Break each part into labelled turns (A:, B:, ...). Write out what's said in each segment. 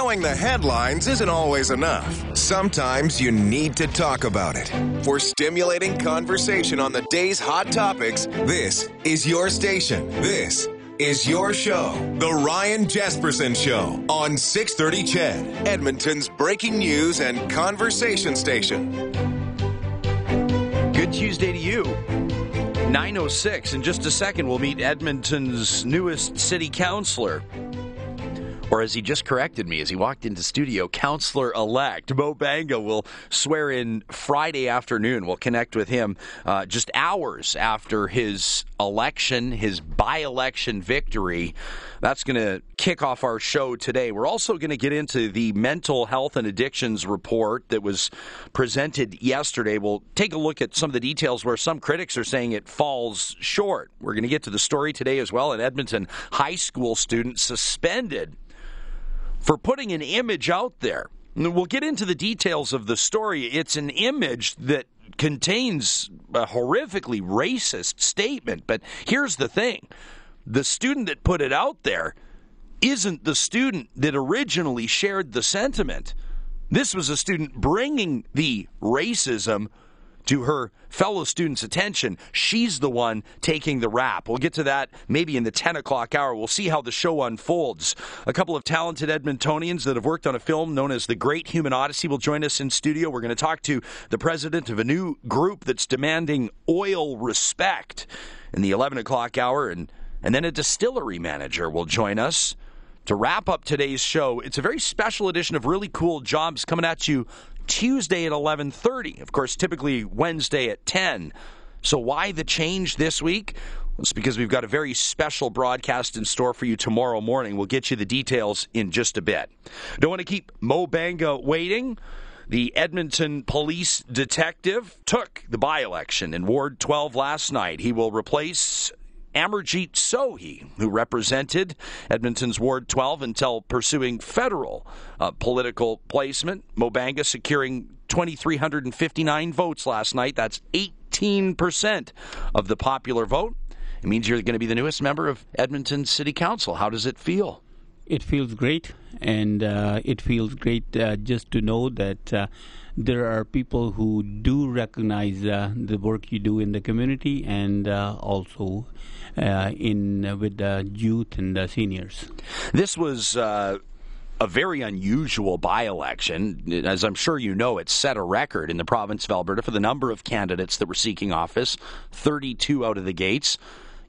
A: Knowing the headlines isn't always enough. Sometimes you need to talk about it. For stimulating conversation on the day's hot topics, this is your station. This is your show, The Ryan Jespersen Show on 630 CHED, Edmonton's breaking news and conversation station.
B: Good Tuesday to you. 906. In just a second, we'll meet Edmonton's newest city councilor or as he just corrected me as he walked into studio, counselor elect Moe Banga will swear in Friday afternoon. We'll connect with him uh, just hours after his election, his by election victory. That's going to kick off our show today. We're also going to get into the mental health and addictions report that was presented yesterday. We'll take a look at some of the details where some critics are saying it falls short. We're going to get to the story today as well. An Edmonton high school student suspended for putting an image out there. And we'll get into the details of the story. It's an image that contains a horrifically racist statement. But here's the thing the student that put it out there isn't the student that originally shared the sentiment. This was a student bringing the racism to her fellow students' attention, she's the one taking the rap. We'll get to that maybe in the 10 o'clock hour. We'll see how the show unfolds. A couple of talented Edmontonians that have worked on a film known as The Great Human Odyssey will join us in studio. We're going to talk to the president of a new group that's demanding oil respect in the 11 o'clock hour, and, and then a distillery manager will join us to wrap up today's show. It's a very special edition of Really Cool Jobs coming at you Tuesday at 11:30. Of course, typically Wednesday at 10. So why the change this week? It's because we've got a very special broadcast in store for you tomorrow morning. We'll get you the details in just a bit. Don't want to keep Moe Banga waiting. The Edmonton police detective took the by election in Ward 12 last night. He will replace Amarjeet Sohi, who represented Edmonton's Ward 12 until pursuing federal uh, political placement. Moe Banga securing 2,359 votes last night. That's 18% of the popular vote. It means you're going to be the newest member of Edmonton City Council. How does it feel?
C: It feels great, and uh, it feels great uh, just to know that uh, there are people who do recognize uh, the work you do in the community and uh, also uh, in with the youth and the seniors.
B: This was a very unusual by election. As I'm sure you know, it set a record in the province of Alberta for the number of candidates that were seeking office 32 out of the gates.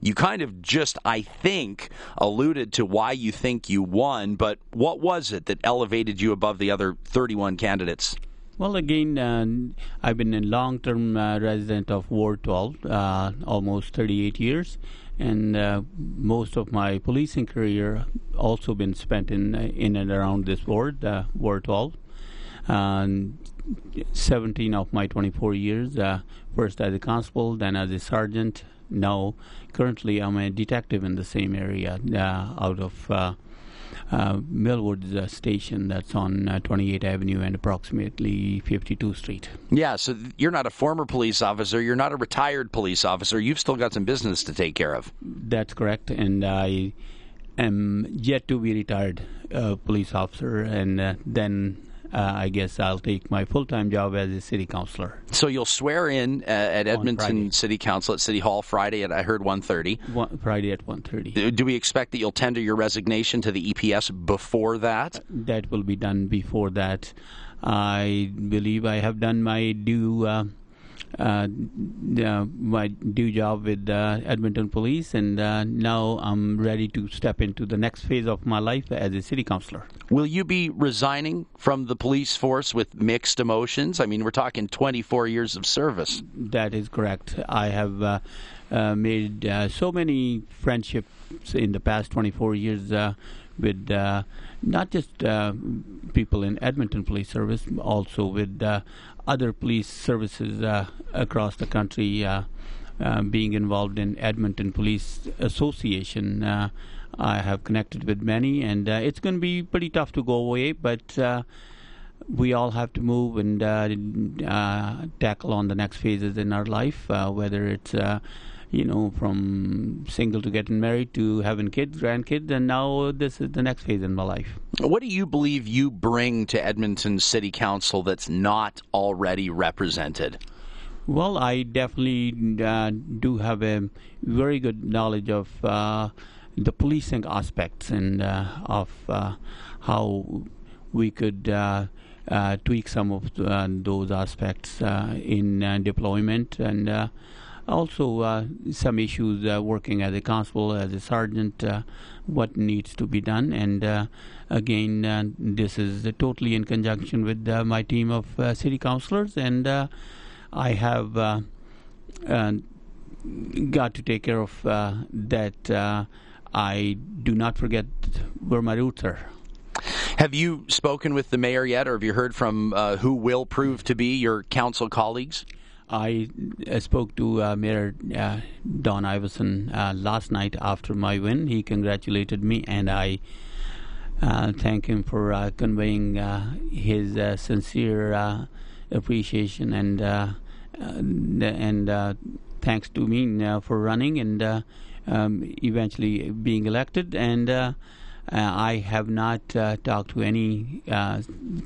B: You kind of just, I think, alluded to why you think you won, but what was it that elevated you above the other 31 candidates?
C: Well, again, uh, I've been a long term uh, resident of Ward 12, uh, almost 38 years and uh, most of my policing career also been spent in in and around this ward, uh, Ward 12. 17 of my 24 years, uh, first as a constable, then as a sergeant. Now, currently, I'm a detective in the same area uh, out of uh, uh, Millwood uh, station that's on uh, 28th Avenue and approximately 52th Street.
B: Yeah, so you're not a former police officer. You're not a retired police officer. You've still got some business to take care of.
C: That's correct, and I am yet to be retired uh, police officer, and uh, then uh, I guess I'll take my full time job as a city councilor.
B: So you'll swear in uh, at Edmonton City Council at City Hall Friday at I heard 1.30.
C: Friday at 1.30.
B: Do we expect that you'll tender your resignation to the EPS before that? Uh,
C: that will be done before that. I believe I have done my due uh, uh, uh, my due job with uh, Edmonton Police, and uh, now I'm ready to step into the next phase of my life as a city councilor.
B: Will you be resigning from the police force with mixed emotions? I mean, we're talking 24 years of service.
C: That is correct. I have uh, uh, made so many friendships in the past 24 years with not just uh, people in Edmonton Police Service, also with uh, other police services uh, across the country. Uh, uh, being involved in Edmonton Police Association, I have connected with many, and it's going to be pretty tough to go away, but we all have to move and uh, uh, tackle on the next phases in our life, uh, whether it's you know, from single to getting married to having kids, grandkids, and now this is the next phase in my life.
B: What do you believe you bring to Edmonton City Council that's not already represented?
C: Well, I definitely uh, do have a very good knowledge of uh, the policing aspects and uh, of uh, how we could uh, uh, tweak some of those aspects in deployment and also some issues working as a constable, as a sergeant, what needs to be done. And again, this is totally in conjunction with my team of city councillors and I have uh, uh, got to take care of uh, that. Uh, I do not forget where my roots are.
B: Have you spoken with the mayor yet, or have you heard from uh, who will prove to be your council colleagues?
C: I uh, spoke to uh, Mayor uh, Don Iveson last night after my win. He congratulated me, and I thank him for conveying his sincere appreciation and and uh, thanks to me uh, for running and uh, um, eventually being elected. And I have not talked to any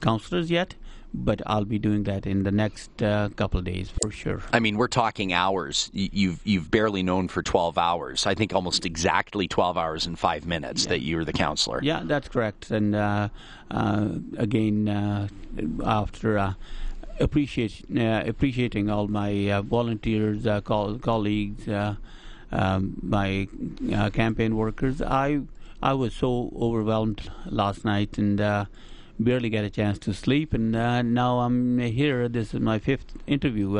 C: councillors yet but I'll be doing that in the next uh, couple of days for sure.
B: I mean, we're talking hours. You've you've barely known for 12 hours. I think almost exactly 12 hours and five minutes yeah. that you're the counselor.
C: Yeah, that's correct. And uh, uh, again, after appreciate uh, appreciating all my uh, volunteers, uh, co- colleagues, uh, um, my uh, campaign workers. I I was so overwhelmed last night and uh, barely get a chance to sleep. And now I'm here. This is my fifth interview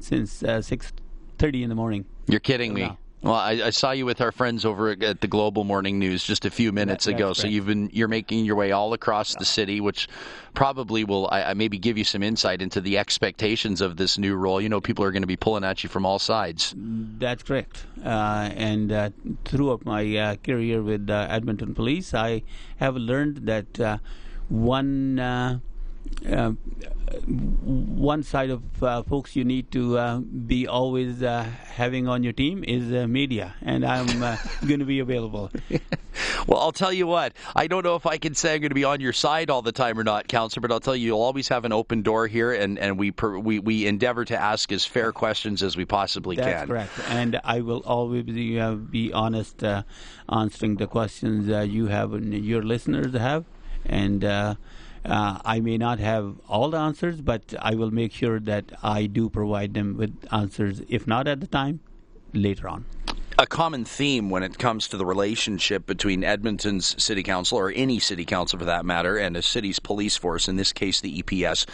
C: since six thirty in the morning.
B: You're kidding me. Now. Well, I, I, saw you with our friends over at the Global Morning News just a few minutes that, ago. So you've been you're making your way all across the city, which probably will I, I maybe give you some insight into the expectations of this new role. You know, people are going to be pulling at you from all sides.
C: That's correct. Uh, and uh, throughout my uh, career with uh, Edmonton Police, I have learned that uh, one uh, uh, one side of uh, folks you need to uh, be always uh, having on your team is uh, media, and I'm uh, going to be available.
B: well, I'll tell you what. I don't know if I can say I'm going to be on your side all the time or not, Counselor, but I'll tell you, you'll always have an open door here, and, and we, per, we we endeavor to ask as fair questions as we possibly
C: That's
B: can.
C: That's correct, and I will always be, be honest, answering the questions you have and your listeners have, and uh, I may not have all the answers, but I will make sure that I do provide them with answers, if not at the time, later on
B: a common theme when it comes to the relationship between Edmonton's city council, or any city council for that matter, and a city's police force, in this case the EPS,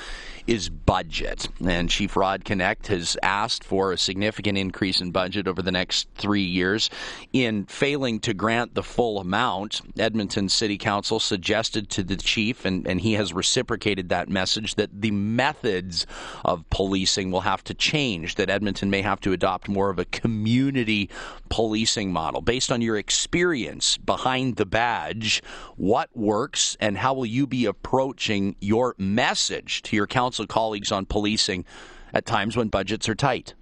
B: is budget. And Chief Rod Knecht has asked for a significant increase in budget over the next three years. In failing to grant the full amount, Edmonton City Council suggested to the chief, and, and he has reciprocated that message, that the methods of policing will have to change, that Edmonton may have to adopt more of a community policing model. Based on your experience behind the badge, what works and how will you be approaching your message to your council colleagues on policing at times when budgets are tight?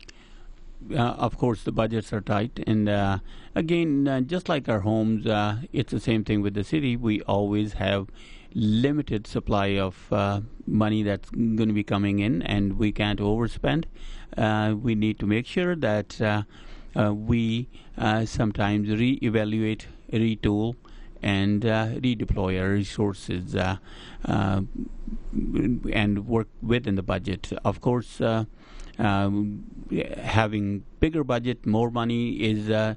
C: Uh, of course, the budgets are tight. And uh, again, uh, just like our homes, uh, it's the same thing with the city. We always have limited supply of uh, money that's going to be coming in, and we can't overspend. Uh, we need to make sure that we uh, sometimes re-evaluate, retool, and uh, redeploy our resources uh, uh, and work within the budget. Of course, uh, um, having bigger budget, more money is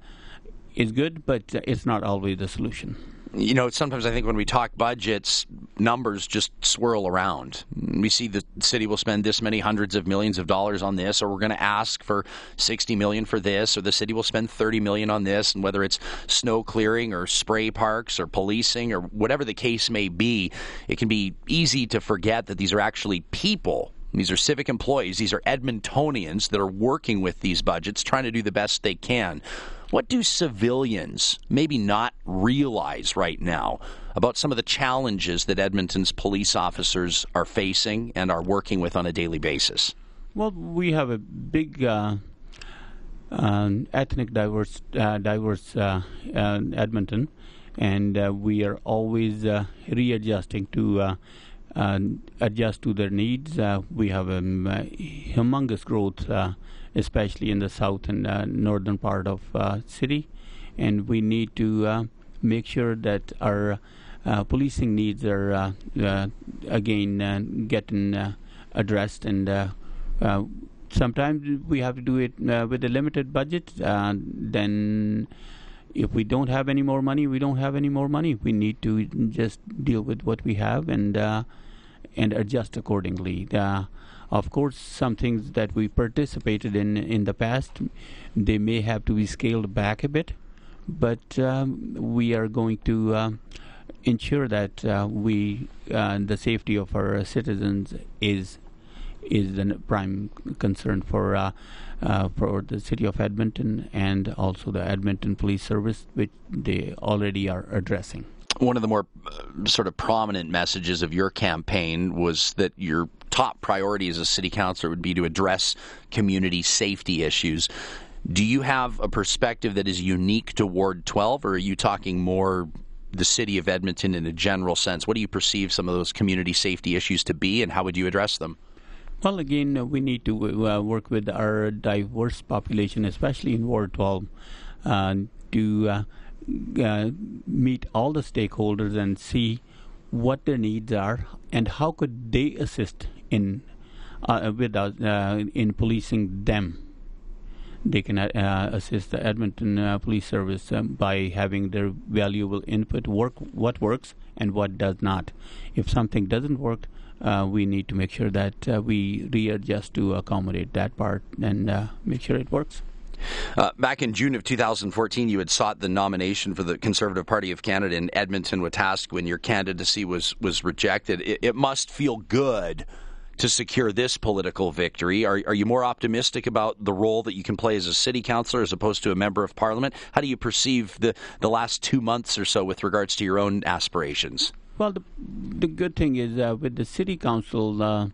C: is good, but it's not always the solution
B: you know, sometimes I think when we talk budgets, numbers just swirl around. We see the city will spend this many hundreds of millions of dollars on this, or we're going to ask for 60 million for this, or the city will spend 30 million on this, and whether it's snow clearing or spray parks or policing or whatever the case may be, it can be easy to forget that these are actually people these are civic employees. These are Edmontonians that are working with these budgets, trying to do the best they can. What do civilians maybe not realize right now about some of the challenges that Edmonton's police officers are facing and are working with on a daily basis?
C: Well, we have a big uh, um, ethnic diverse uh, diverse uh, uh, Edmonton, and uh, we are always uh, readjusting to uh, uh, adjust to their needs. Uh, we have a um, uh, humongous growth, uh, especially in the south and uh, northern part of uh, city, and we need to uh, make sure that our uh, policing needs are uh, again getting addressed and. Sometimes we have to do it with a limited budget. Then, if we don't have any more money, we don't have any more money. We need to just deal with what we have and and adjust accordingly. Of course, some things that we participated in in the past, they may have to be scaled back a bit, but um, we are going to. Um, ensure that uh, we uh, the safety of our citizens is is the prime concern for uh, uh, for the city of Edmonton and also the Edmonton Police Service, which they already are addressing.
B: One of the more uh, sort of prominent messages of your campaign was that your top priority as a city councilor would be to address community safety issues. Do you have a perspective that is unique to Ward 12, or are you talking more the city of Edmonton in a general sense? What do you perceive some of those community safety issues to be, and how would you address them?
C: Well, again, uh, we need to uh, work with our diverse population, especially in Ward 12, uh, to uh, uh, meet all the stakeholders and see what their needs are and how could they assist in uh, with us in policing them. They can assist the Edmonton Police Service um, by having their valuable input, work what works and what does not. If something doesn't work, uh, we need to make sure that uh, we readjust to accommodate that part and uh, make sure it works.
B: Uh, back in June of 2014, you had sought the nomination for the Conservative Party of Canada in Edmonton Wetaskiwin when your candidacy was was rejected. It, it, must feel good to secure this political victory. Are, are you more optimistic about the role that you can play as a city councillor as opposed to a member of parliament? How do you perceive the, the last two months or so with regards to your own aspirations?
C: Well, the, the good thing is uh, with the city council, uh,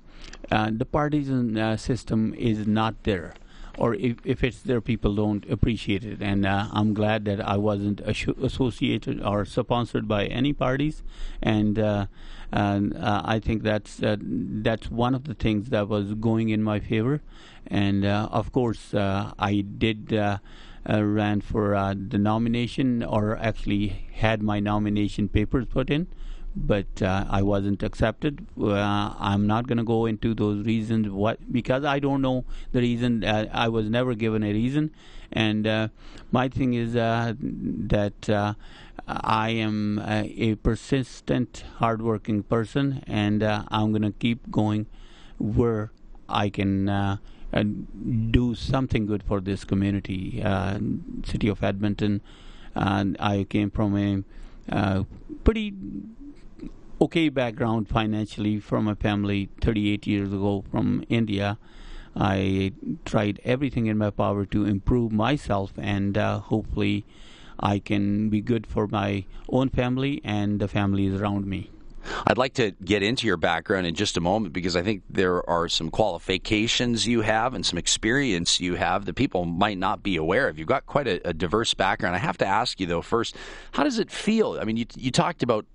C: uh, the partisan uh, system is not there. Or if, if it's there, people don't appreciate it. And uh, I'm glad that I wasn't associated or sponsored by any parties. And, uh, and I think that's that's one of the things that was going in my favor. And of course, I did. Uh, ran for uh, the nomination or actually had my nomination papers put in but uh, I wasn't accepted. Uh, I'm not going to go into those reasons. What because I don't know the reason. Uh, I was never given a reason, and uh, my thing is uh, that uh, I am a persistent, hardworking person, and I'm going to keep going where I can. do something good for this community, city of Edmonton. And I came from a pretty okay background financially from a family 38 years ago from India. I tried everything in my power to improve myself, and uh, hopefully, I can be good for my own family and the families around me.
B: I'd like to get into your background in just a moment because I think there are some qualifications you have and some experience you have that people might not be aware of. You've got quite a, a diverse background. I have to ask you, though, first, how does it feel? I mean, you, you talked about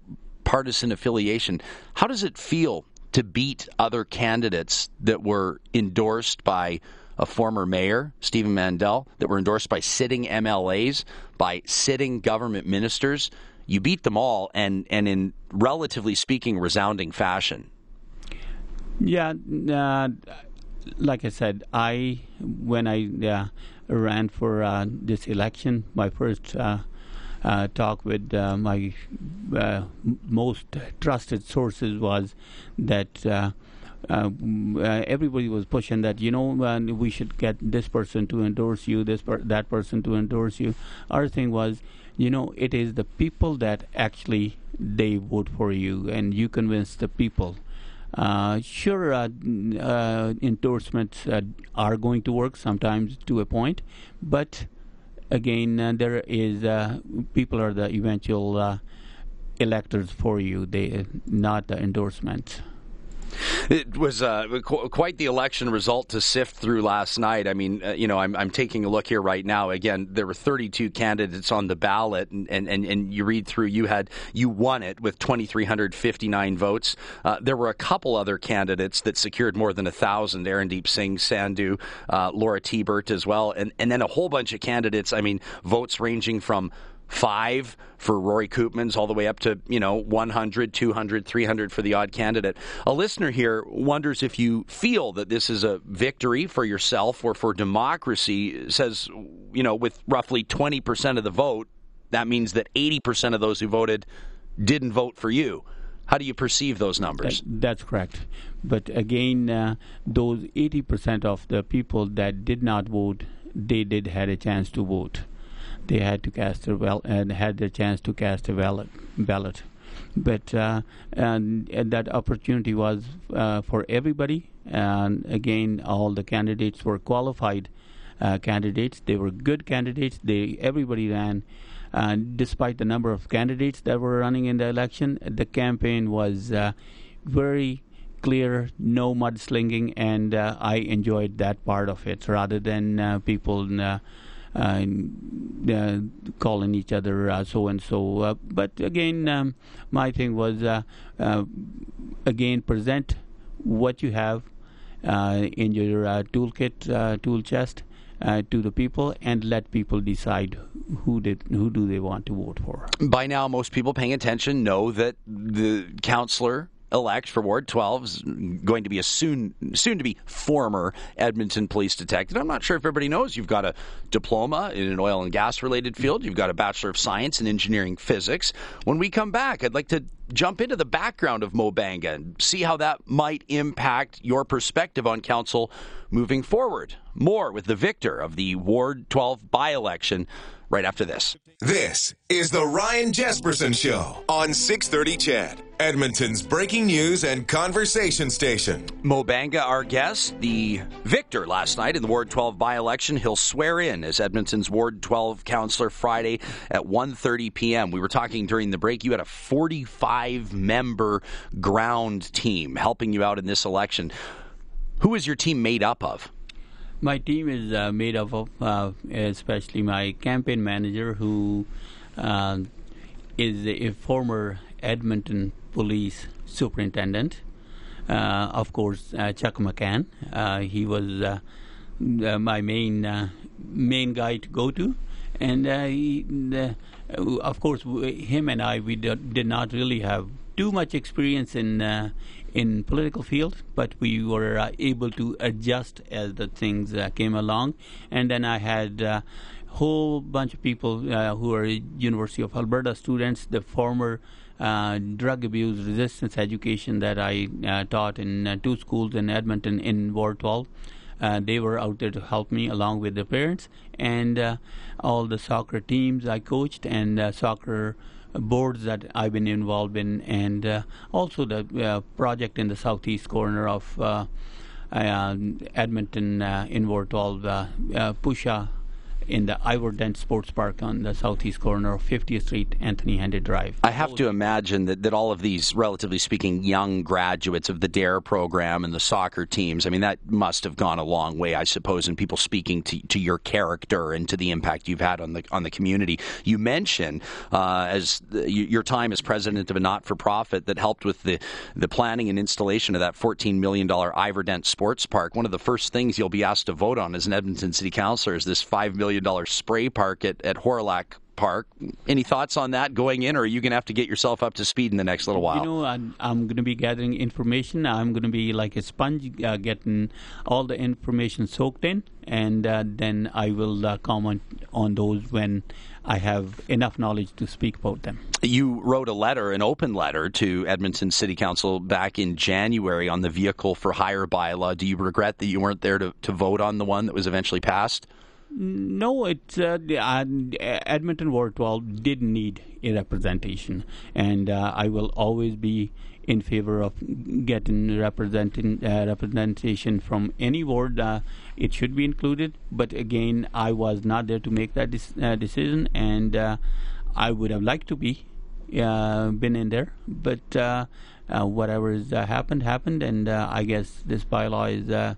B: partisan affiliation. How does it feel to beat other candidates that were endorsed by a former mayor, Stephen Mandel, that were endorsed by sitting MLAs, by sitting government ministers? You beat them all, and, and in relatively speaking, resounding fashion.
C: Yeah, uh, like I said, I when I uh, ran for uh, this election, my first uh, uh, talk with uh, my uh, most trusted sources was that. Uh, uh, uh, everybody was pushing that you know we should get this person to endorse you this per- that person to endorse you our thing was you know it is the people that actually they vote for you and you convince the people uh, sure, uh, uh, endorsements are going to work sometimes to a point, but again, uh, there is uh, people are the eventual uh, electors for you. They not the endorsements.
B: It was uh, qu- quite the election result to sift through last night. I mean, uh, you know, I'm, I'm, taking a look here right now. Again, there were 32 candidates on the ballot, and, and, and, you read through, you had you won it with 2,359 votes. Uh, there were a couple other candidates that secured more than a thousand. Deep Singh, Sandhu, uh, Laura Thibert as well, and and then a whole bunch of candidates. I mean, votes ranging from five for Rory Koopmans all the way up to, you know, 100, 200, 300 for the odd candidate. A listener here wonders if you feel that this is a victory for yourself or for democracy, says, you know, with roughly 20% of the vote, that means that 80% of those who voted didn't vote for you. How do you perceive those numbers?
C: That, that's correct. But again, uh, those 80% of the people that did not vote, they did had a chance to vote they had to cast a well and had the chance to cast a ballot. ballot. But uh, and, and, that opportunity was uh, for everybody. And again, all the candidates were qualified uh, candidates. They were good candidates. They everybody ran. And despite the number of candidates that were running in the election, the campaign was uh, very clear, no mudslinging, and uh, I enjoyed that part of it rather than uh, people calling each other so and so. but again, um, my thing was uh, again present what you have in your toolkit, tool chest. Uh, to the people and let people decide who did who do they want to vote for.
B: By now, most people paying attention know that the councillor elect for Ward 12 is going to be a soon soon to be former Edmonton police detective. I'm not sure if everybody knows you've got a diploma in an oil and gas related field. You've got a bachelor of science in engineering physics. When we come back, I'd like to jump into the background of Moe Banga and see how that might impact your perspective on council moving forward. More with the victor of the Ward 12 by election right after this.
A: This is the Ryan Jespersen Show on 630 CHED, Edmonton's breaking news and conversation station.
B: Moe Banga, our guest, the victor last night in the Ward 12 by-election. He'll swear in as Edmonton's Ward 12 councillor Friday at 1.30 p.m. We were talking during the break. You had a 45-member ground team helping you out in this election. Who is your team made up of?
C: My team is uh, made up of uh, especially my campaign manager, who uh, is a former Edmonton police superintendent. Uh, of course, uh, Chuck McCann. Uh, he was my main main guy to go to, and he, of course, him and I we did, did not really have too much experience in in political field, but we were uh, able to adjust as the things uh, came along. And then I had a uh, whole bunch of people uh, who are University of Alberta students, the former uh, drug abuse resistance education that I uh, taught in two schools in Edmonton in Ward 12. they were out there to help me along with the parents and all the soccer teams I coached and soccer boards that I've been involved in, and uh, also the uh, project in the southeast corner of uh, uh Edmonton uh, in Ward 12, uh, Pusha in the Ivor Dent Sports Park on the southeast corner of 50th Street, Anthony Henday Drive.
B: I have to imagine that, that all of these, relatively speaking, young graduates of the DARE program and the soccer teams, I mean, that must have gone a long way, I suppose, in people speaking to, to your character and to the impact you've had on the on the community. You mentioned uh, as the, your time as president of a not-for-profit that helped with the, the planning and installation of that $14 million Ivor Dent Sports Park. One of the first things you'll be asked to vote on as an Edmonton City Councillor is this $5 million million spray park at, at Hawrelak Park. Any thoughts on that going in, or are you going to have to get yourself up to speed in the next little while?
C: You know, I'm, I'm going to be gathering information. I'm going to be like a sponge, uh, getting all the information soaked in, and uh, then I will uh, comment on those when I have enough knowledge to speak about them.
B: You wrote a letter, an open letter, to Edmonton City Council back in January on the vehicle for hire bylaw. Do you regret that you weren't there to, to vote on the one that was eventually passed?
C: No, it's uh, uh, Edmonton Ward 12 did need a representation, and uh, I will always be in favor of getting representing uh, representation from any ward. Uh, it should be included, but again, I was not there to make that uh, decision, and I would have liked to be uh, been in there, but uh, uh, whatever has uh, happened happened, and uh, I guess this bylaw is uh,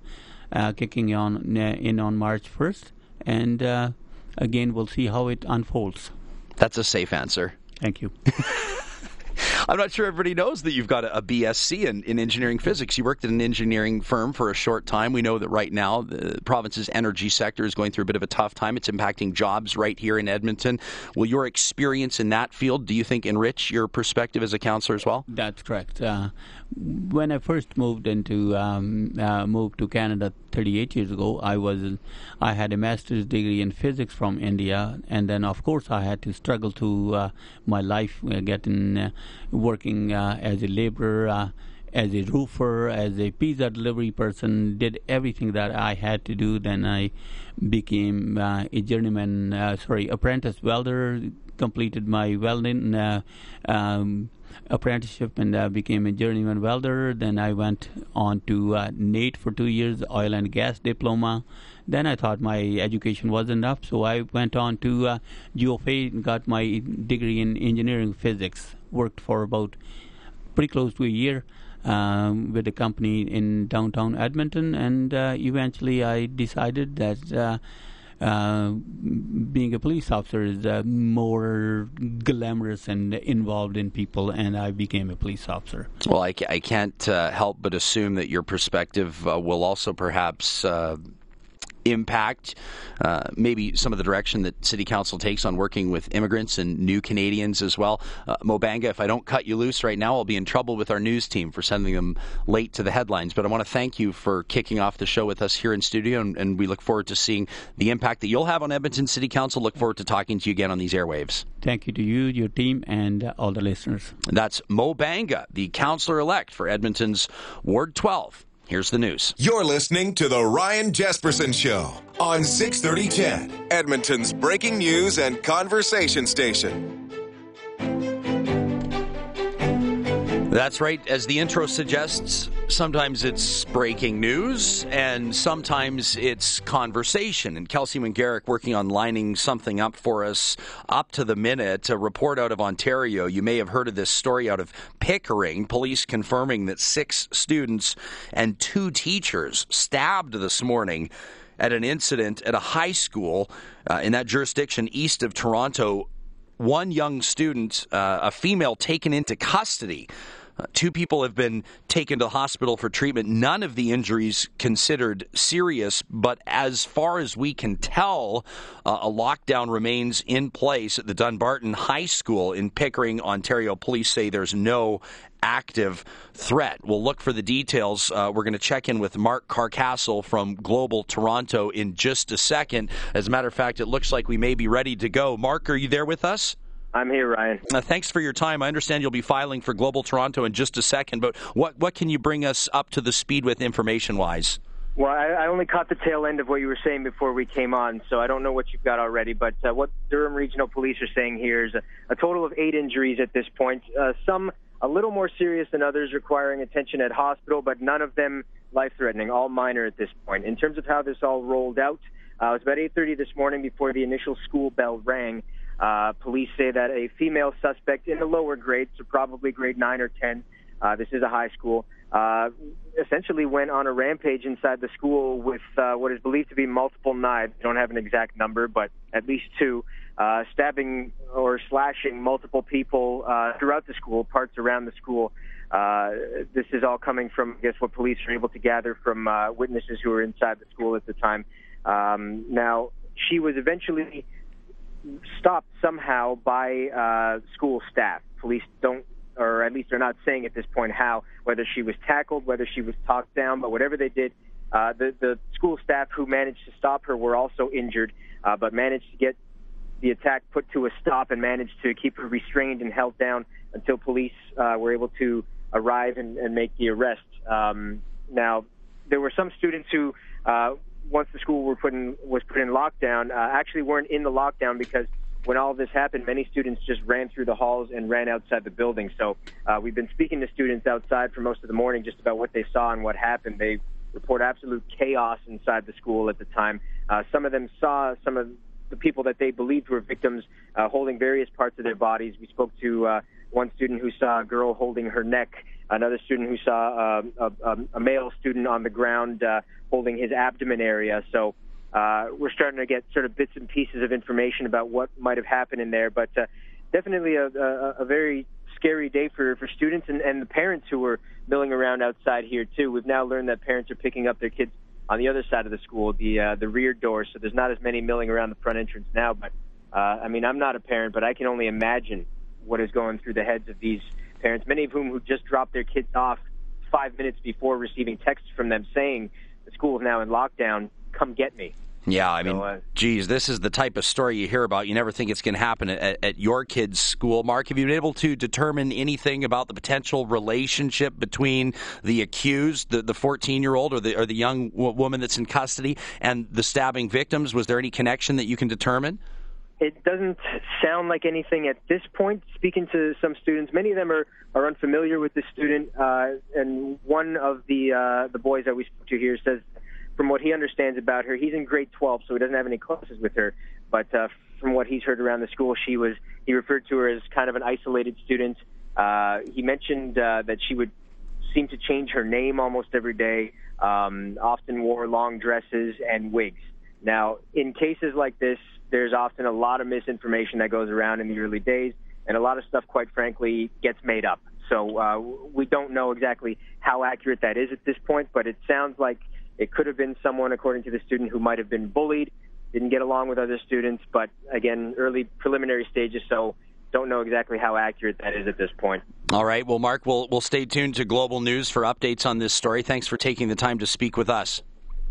C: uh, kicking on in on March 1st, and uh, again we'll see how it unfolds.
B: That's a safe answer.
C: Thank you.
B: I'm not sure everybody knows that you've got a, BSc in, in, engineering physics. You worked at an engineering firm for a short time. We know that right now the province's energy sector is going through a bit of a tough time. It's impacting jobs right here in Edmonton. Will your experience in that field, do you think, enrich your perspective as a counselor as well?
C: That's correct. Uh, when I first moved into um, uh, moved to Canada 38 years ago, I was I had a master's degree in physics from India, and then of course I had to struggle to uh, my life uh, getting uh, working uh, as a laborer. Uh, as a roofer, as a pizza delivery person, did everything that I had to do. Then I became a journeyman, sorry, apprentice welder, completed my welding um, apprenticeship and uh, became a journeyman welder. Then I went on to uh, NAIT for two years, oil and gas diploma. Then I thought my education was enough, so I went on to uh, U of A and got my degree in engineering physics. Worked for about pretty close to a year. Um, with a company in downtown Edmonton, and uh, eventually I decided that uh, uh, being a police officer is uh, more glamorous and involved in people, and I became a police officer.
B: Well, I, I can't uh, help but assume that your perspective uh, will also perhaps uh, impact uh, maybe some of the direction that City Council takes on working with immigrants and new Canadians as well. Uh, Moe Banga, if I don't cut you loose right now, I'll be in trouble with our news team for sending them late to the headlines. But I want to thank you for kicking off the show with us here in studio, and, and we look forward to seeing the impact that you'll have on Edmonton City Council. Look forward to talking to you again on these airwaves.
C: Thank you to you, your team, and uh, all the listeners.
B: That's Moe Banga, the councillor elect for Edmonton's Ward 12. Here's the news.
A: You're listening to The Ryan Jespersen Show on 630 CHED, Edmonton's breaking news and conversation station.
B: That's right. As the intro suggests, sometimes it's breaking news and sometimes it's conversation. And Kelsey McGarrick working on lining something up for us up to the minute. A report out of Ontario. You may have heard of this story out of Pickering. Police confirming that six students and two teachers stabbed this morning at an incident at a high school uh, in that jurisdiction east of Toronto. One young student, uh, a female, taken into custody uh, two people have been taken to hospital for treatment. None of the injuries considered serious, but as far as we can tell, uh, a lockdown remains in place at the Dunbarton High School in Pickering, Ontario. Police say there's no active threat. We'll look for the details. Uh, we're going to check in with Mark Carcasole from Global Toronto in just a second. As a matter of fact, it looks like we may be ready to go. Mark, are you there with us?
D: I'm here, Ryan.
B: Uh, thanks for your time. I understand you'll be filing for Global Toronto in just a second, but what, what can you bring us up to the speed with information wise?
D: Well, I, I only caught the tail end of what you were saying before we came on, so I don't know what you've got already. But uh, what Durham Regional Police are saying here is a, a total of eight injuries at this point. Uh, some a little more serious than others, requiring attention at hospital, but none of them life-threatening. All minor at this point. In terms of how this all rolled out, uh, it was about 8:30 this morning before the initial school bell rang. Uh, police say that a female suspect in the lower grades, so probably grade 9 or 10, uh, this is a high school, uh, essentially went on a rampage inside the school with uh, what is believed to be multiple knives. I don't have an exact number, but at least two, uh, stabbing or slashing multiple people uh, throughout the school, parts around the school. Uh, this is all coming from, I guess, what police are able to gather from uh, witnesses who were inside the school at the time. Um, now, she was eventually stopped somehow by uh, school staff. Police don't, or at least they're not saying at this point how, whether she was tackled, whether she was talked down, but whatever they did, uh, the, the school staff who managed to stop her were also injured, uh, but managed to get the attack put to a stop and managed to keep her restrained and held down until police uh, were able to arrive and, and make the arrest. Um, now, there were some students who uh, once the school were put in, was put in lockdown, uh, actually weren't in the lockdown because when all this happened, many students just ran through the halls and ran outside the building. So uh, we've been speaking to students outside for most of the morning just about what they saw and what happened. They report absolute chaos inside the school at the time. Uh, some of them saw some of the people that they believed were victims uh, holding various parts of their bodies. We spoke to uh, one student who saw a girl holding her neck, another student who saw uh, a, a, male student on the ground uh, holding his abdomen area. So uh, we're starting to get sort of bits and pieces of information about what might have happened in there. But uh, definitely a, a, a very scary day for, for students and, and the parents who were milling around outside here too. We've now learned that parents are picking up their kids on the other side of the school, the uh, the rear door. So there's not as many milling around the front entrance now. But uh, I mean, I'm not a parent, but I can only imagine what is going through the heads of these parents, many of whom who just dropped their kids off five minutes before receiving texts from them saying the school is now in lockdown. Come get me.
B: Yeah, I mean, uh, geez, this is the type of story you hear about. You never think it's going to happen at, at, your kid's school. Mark, have you been able to determine anything about the potential relationship between the accused, the 14 year old, or the or the young w- woman that's in custody, and the stabbing victims? Was there any connection that you can determine?
D: It doesn't sound like anything at this point. Speaking to some students, many of them are, are unfamiliar with the student, uh, and one of the uh, the boys that we spoke to here says from what he understands about her, he's in grade 12, so he doesn't have any classes with her. But uh, from what he's heard around the school, she was he referred to her as kind of an isolated student. Uh, he mentioned uh, that she would seem to change her name almost every day. Um, often wore long dresses and wigs. Now, in cases like this, there's often a lot of misinformation that goes around in the early days, and a lot of stuff, quite frankly, gets made up. So uh, we don't know exactly how accurate that is at this point, but it sounds like it could have been someone, according to the student, who might have been bullied, didn't get along with other students, but again, early preliminary stages, so don't know exactly how accurate that is at this point.
B: All right. Well, Mark, we'll, we'll stay tuned to Global News for updates on this story. Thanks for taking the time to speak with us.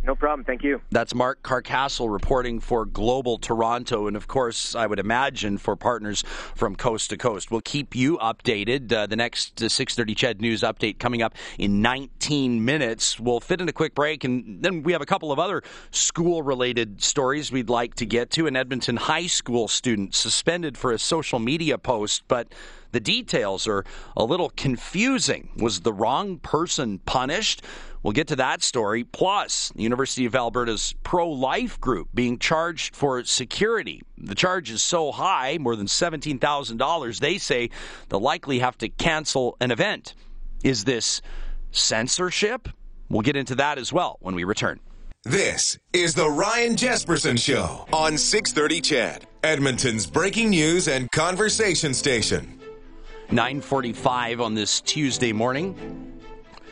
D: No problem. Thank you.
B: That's Mark Carcasole reporting for Global Toronto, and of course, I would imagine for partners from coast to coast. We'll keep you updated. Uh, the next uh, 6:30 CHED News update coming up in 19 minutes. We'll fit in a quick break, and then we have a couple of other school-related stories we'd like to get to. An Edmonton high school student suspended for a social media post, but the details are a little confusing. Was the wrong person punished? We'll get to that story. Plus, the University of Alberta's pro life group being charged for security. The charge is so high, more than $17,000, they say they'll likely have to cancel an event. Is this censorship? We'll get into that as well when we return.
A: This is the Ryan Jespersen Show on 630 CHED, Edmonton's breaking news and conversation station.
B: 945 on this Tuesday morning.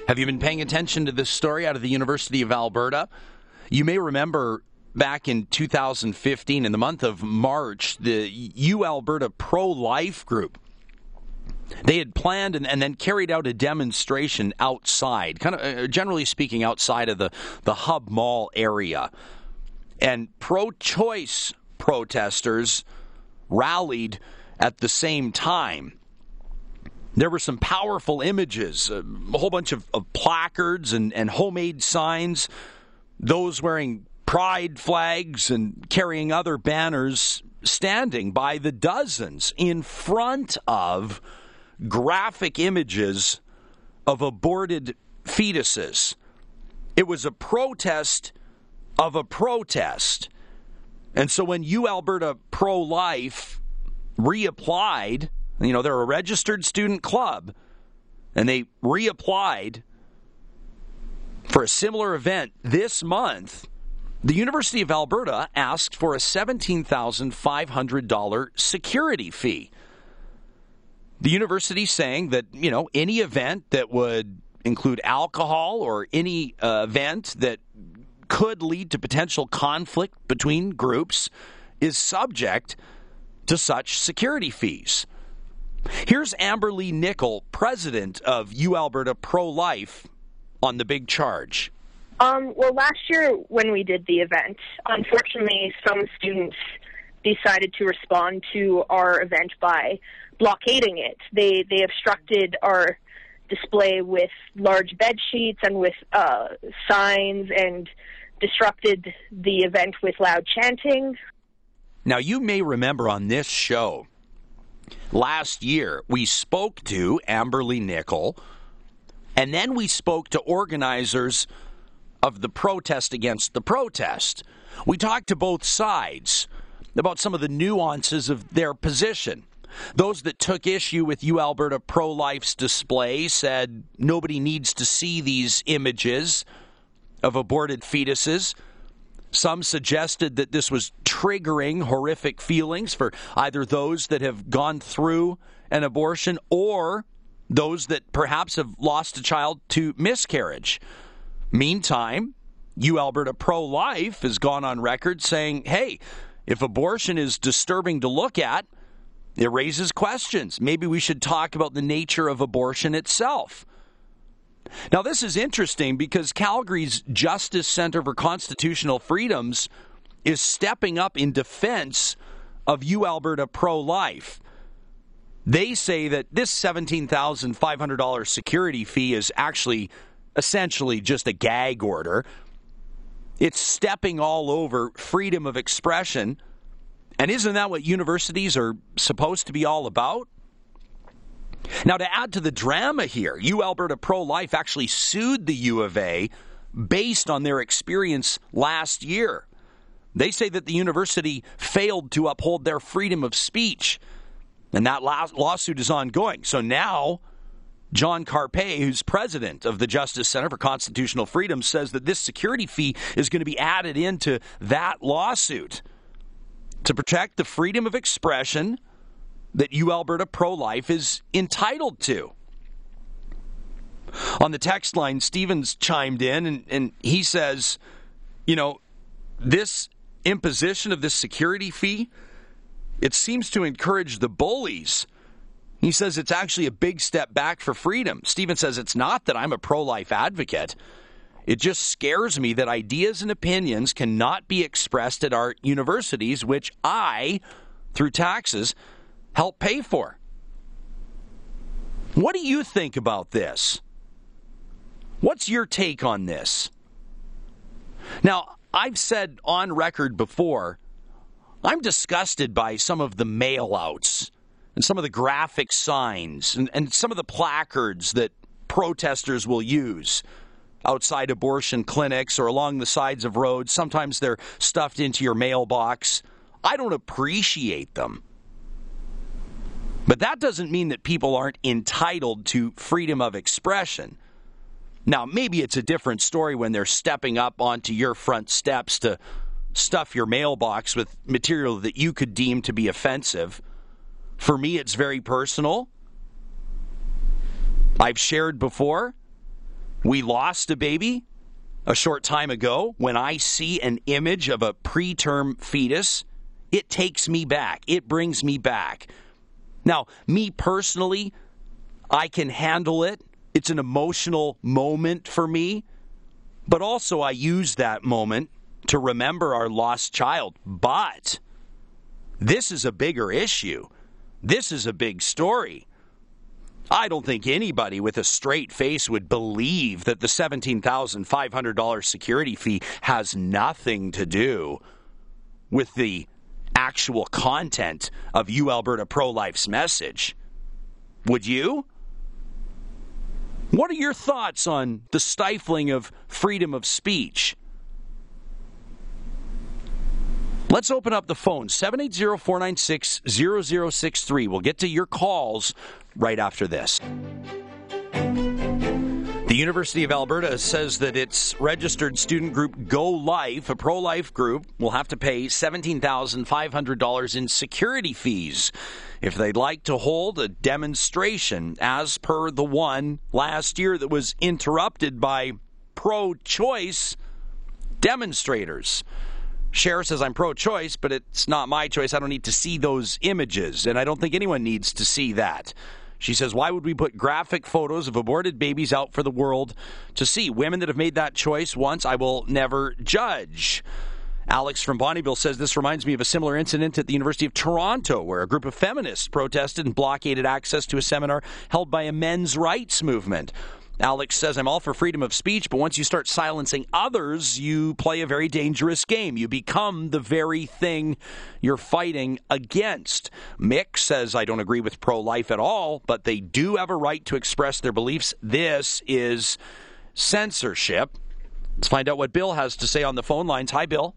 B: Have you been paying attention to this story out of the University of Alberta? You may remember back in 2015, in the month of March, the U Alberta Pro Life Group. They had planned and, and, then carried out a demonstration outside, kind of uh, generally speaking, outside of the, the hub mall area. And pro choice protesters rallied at the same time. There were some powerful images, uh, a whole bunch of, of placards and, and homemade signs, those wearing pride flags and carrying other banners standing by the dozens in front of graphic images of aborted fetuses. It was a protest of a protest. And so when U Alberta Pro Life reapplied you know, they're a registered student club, and they reapplied for a similar event this month. The University of Alberta asked for a $17,500 security fee. The university saying that, you know, any event that would include alcohol or any uh, event that could lead to potential conflict between groups is subject to such security fees. Here's Amberly Nickel, president of U Alberta Pro Life, on the big charge.
E: Um, well, last year when we did the event, unfortunately, some students decided to respond to our event by blockading it. They they obstructed our display with large bed sheets and with uh, signs and disrupted the event with loud chanting.
B: Now, you may remember on this show last year, we spoke to Amberly Nickel, and then we spoke to organizers of the protest against the protest. We talked to both sides about some of the nuances of their position. Those that took issue with U Alberta Pro Life's display said nobody needs to see these images of aborted fetuses. Some suggested that this was triggering horrific feelings for either those that have gone through an abortion or those that perhaps have lost a child to miscarriage. Meantime, U Alberta Pro Life has gone on record saying, hey, if abortion is disturbing to look at, it raises questions. Maybe we should talk about the nature of abortion itself. Now, this is interesting because Calgary's Justice Center for Constitutional Freedoms is stepping up in defense of U Alberta pro life. They say that this $17,500 security fee is actually essentially just a gag order. It's stepping all over freedom of expression. And isn't that what universities are supposed to be all about? Now, to add to the drama here, U Alberta Pro Life actually sued the U of A based on their experience last year. They say that the university failed to uphold their freedom of speech, and that lawsuit is ongoing. So now, John Carpay, who's president of the Justice Center for Constitutional Freedom, says that this security fee is going to be added into that lawsuit to protect the freedom of expression that U Alberta Pro Life is entitled to. On the text line, Stevens chimed in and, and he says, you know, this imposition of this security fee, it seems to encourage the bullies. He says it's actually a big step back for freedom. Stevens says it's not that I'm a pro life advocate. It just scares me that ideas and opinions cannot be expressed at our universities, which I, through taxes, help pay for. What do you think about this? What's your take on this? Now, I've said on record before, I'm disgusted by some of the mail outs and some of the graphic signs and, and some of the placards that protesters will use outside abortion clinics or along the sides of roads. Sometimes they're stuffed into your mailbox. I don't appreciate them. But that doesn't mean that people aren't entitled to freedom of expression. Now, maybe it's a different story when they're stepping up onto your front steps to stuff your mailbox with material that you could deem to be offensive. For me, it's very personal. I've shared before. We lost a baby a short time ago. When I see an image of a preterm fetus, it takes me back. It brings me back. Now, me personally, I can handle it. It's an emotional moment for me. But also, I use that moment to remember our lost child. But this is a bigger issue. This is a big story. I don't think anybody with a straight face would believe that the $17,500 security fee has nothing to do with the actual content of U Alberta Pro Life's message. Would you? What are your thoughts on the stifling of freedom of speech? Let's open up the phone 780 496 0063. We'll get to your calls right after this. The University of Alberta says that its registered student group Go Life, a pro life group, will have to pay $17,500 in security fees if they'd like to hold a demonstration, as per the one last year that was interrupted by pro choice demonstrators. Cher says, I'm pro choice, but it's not my choice. I don't need to see those images, and I don't think anyone needs to see that. She says, Why would we put graphic photos of aborted babies out for the world to see? Women that have made that choice once, I will never judge. Alex from Bonnyville says this reminds me of a similar incident at the University of Toronto where a group of feminists protested and blockaded access to a seminar held by a men's rights movement. Alex says, I'm all for freedom of speech, but once you start silencing others, you play a very dangerous game. You become the very thing you're fighting against. Mick says, I don't agree with pro life at all, but they do have a right to express their beliefs. This is censorship. Let's find out what Bill has to say on the phone lines. Hi, Bill.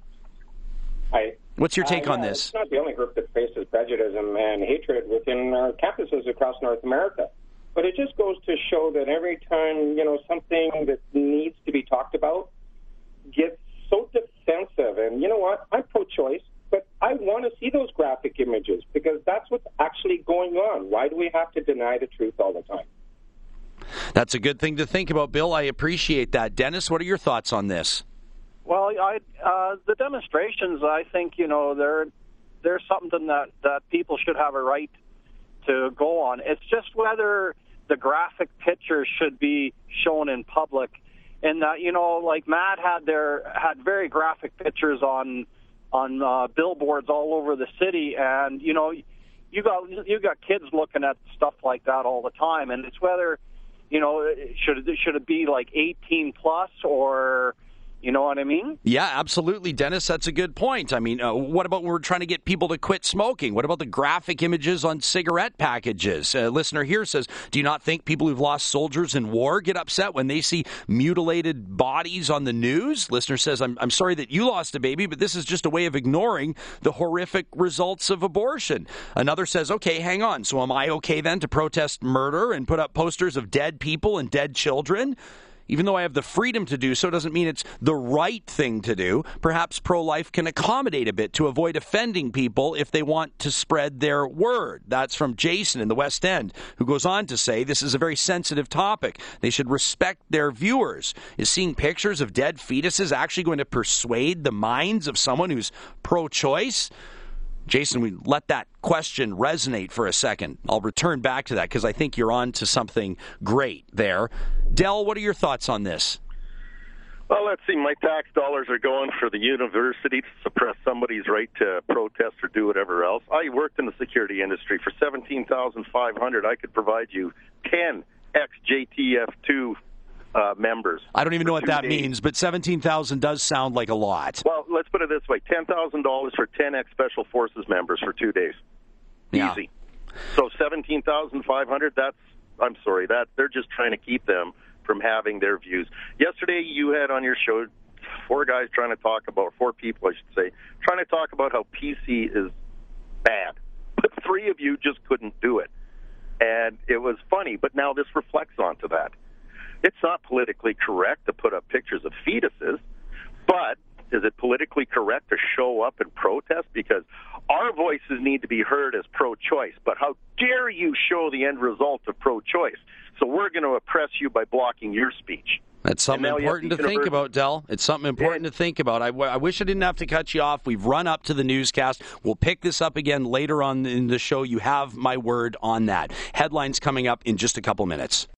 F: Hi.
B: What's your take
F: uh,
B: on this?
F: It's not the only group that faces prejudice and hatred within our campuses across North America. But it just goes to show that every time, you know, something that needs to be talked about gets so defensive. And you know what? I'm pro choice, but I want to see those graphic images because that's what's actually going on. Why do we have to deny the truth all the time?
B: That's a good thing to think about, Bill. I appreciate that. Dennis, what are your thoughts on this?
G: Well, I, uh, the demonstrations, I think, you know, they're they're something that that people should have a right to go on. It's just whether the graphic pictures should be shown in public, and that you know, like Matt had their had very graphic pictures on on uh, billboards all over the city, and you know, you got you got kids looking at stuff like that all the time, and it's whether you know should it should it be like 18 plus or you know what I mean?
B: Yeah, absolutely, Dennis. That's a good point. I mean, uh, what about when we're trying to get people to quit smoking? What about the graphic images on cigarette packages? A listener here says, Do you not think people who've lost soldiers in war get upset when they see mutilated bodies on the news? Listener says, I'm, I'm sorry that you lost a baby, but this is just a way of ignoring the horrific results of abortion. Another says, Okay, hang on. So am I okay then to protest murder and put up posters of dead people and dead children? Even though I have the freedom to do so, doesn't mean it's the right thing to do. Perhaps pro life can accommodate a bit to avoid offending people if they want to spread their word. That's from Jason in the West End, who goes on to say this is a very sensitive topic. They should respect their viewers. Is seeing pictures of dead fetuses actually going to persuade the minds of someone who's pro choice? Jason, we let that question resonate for a second. I'll return back to that because I think you're on to something great there. Dell, what are your thoughts on this?
H: Well, let's see. My tax dollars are going for the university to suppress somebody's right to protest or do whatever else. I worked in the security industry for seventeen thousand five hundred. I could provide you ten ex-JTF2 uh, members.
B: I don't even know what that
H: days.
B: means, but seventeen thousand does sound like a lot.
H: Well, let's put it this way: ten thousand dollars for ten ex-special forces members for two days.
B: Yeah.
H: Easy. So seventeen thousand five hundred. That's I'm sorry. That they're just trying to keep them from having their views. Yesterday, you had on your show four guys trying to talk about four people, I should say, trying to talk about how PC is bad, but three of you just couldn't do it, and it was funny. But now this reflects onto that. It's not politically correct to put up pictures of fetuses, but is it politically correct to show up and protest? Because our voices need to be heard as pro choice, but how dare you show the end result of pro choice? So we're going to oppress you by blocking your speech.
B: That's something
H: And now you have
B: important to think about, Dell. It's something important to think about. I, w- I wish I didn't have to cut you off. We've run up to the newscast. We'll pick this up again later on in the show. You have my word on that. Headlines coming up in just a couple minutes.